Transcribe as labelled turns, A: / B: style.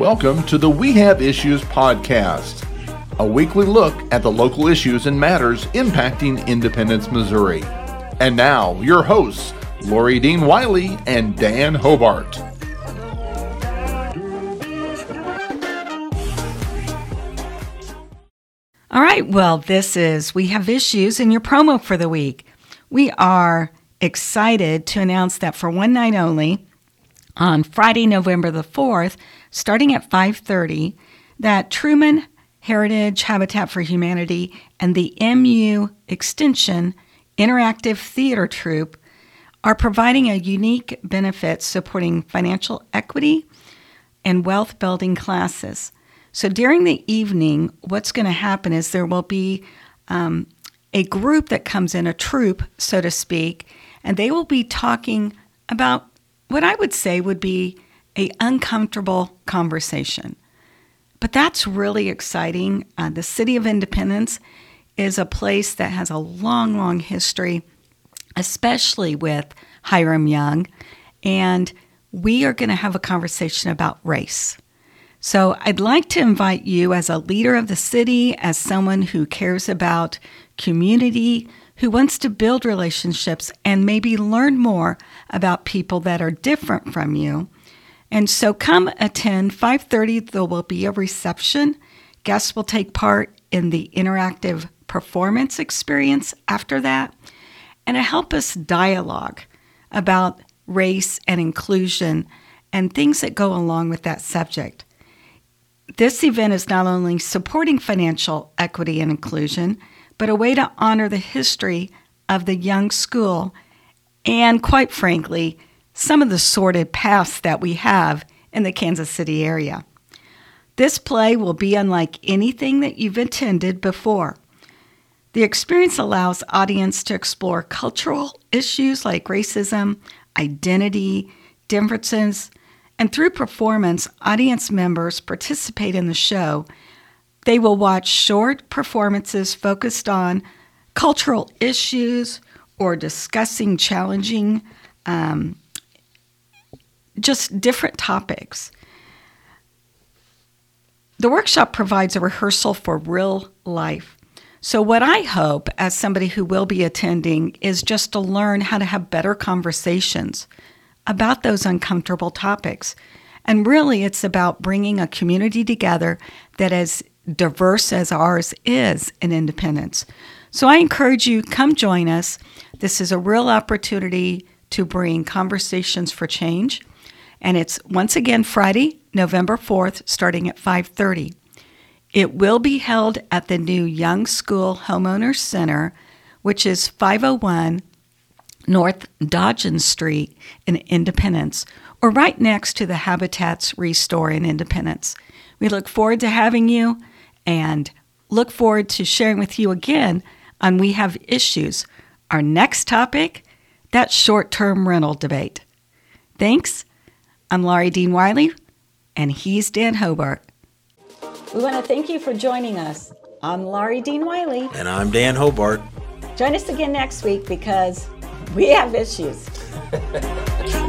A: Welcome to the We Have Issues podcast, a weekly look at the local issues and matters impacting Independence, Missouri. And now, your hosts, Laurie Dean Wiley and Dan Hobart.
B: All right, well, this is We Have Issues in your promo for the week. We are excited to announce that for one night only, on Friday, November the 4th, starting at 5:30, that Truman Heritage Habitat for Humanity and the MU Extension Interactive Theater Troupe are providing a unique benefit supporting financial equity and wealth building classes. So during the evening, what's going to happen is there will be um, a group that comes in, a troupe, so to speak, and they will be talking about what I would say would be a uncomfortable conversation. But that's really exciting. Uh, the City of Independence is a place that has a long, long history, especially with Hiram Young. And we are going to have a conversation about race. So I'd like to invite you, as a leader of the city, as someone who cares about community, who wants to build relationships and maybe learn more about people that are different from you. And so come attend 5:30 there will be a reception. Guests will take part in the interactive performance experience after that and to help us dialogue about race and inclusion and things that go along with that subject. This event is not only supporting financial equity and inclusion, but a way to honor the history of the young school and, quite frankly, some of the sordid past that we have in the Kansas City area. This play will be unlike anything that you've attended before. The experience allows audience to explore cultural issues like racism, identity, differences, and through performance, audience members participate in the show they will watch short performances focused on cultural issues or discussing challenging, um, just different topics. The workshop provides a rehearsal for real life. So, what I hope as somebody who will be attending is just to learn how to have better conversations about those uncomfortable topics. And really, it's about bringing a community together that is diverse as ours is in independence. So I encourage you come join us. This is a real opportunity to bring conversations for change and it's once again Friday, November 4th starting at 5:30. It will be held at the new Young School Homeowners Center, which is 501 North Dodgion Street in Independence, or right next to the Habitats Restore in Independence. We look forward to having you and look forward to sharing with you again on We Have Issues. Our next topic that short term rental debate. Thanks. I'm Laurie Dean Wiley, and he's Dan Hobart. We want to thank you for joining us. I'm Laurie Dean Wiley.
C: And I'm Dan Hobart.
B: Join us again next week because we have issues.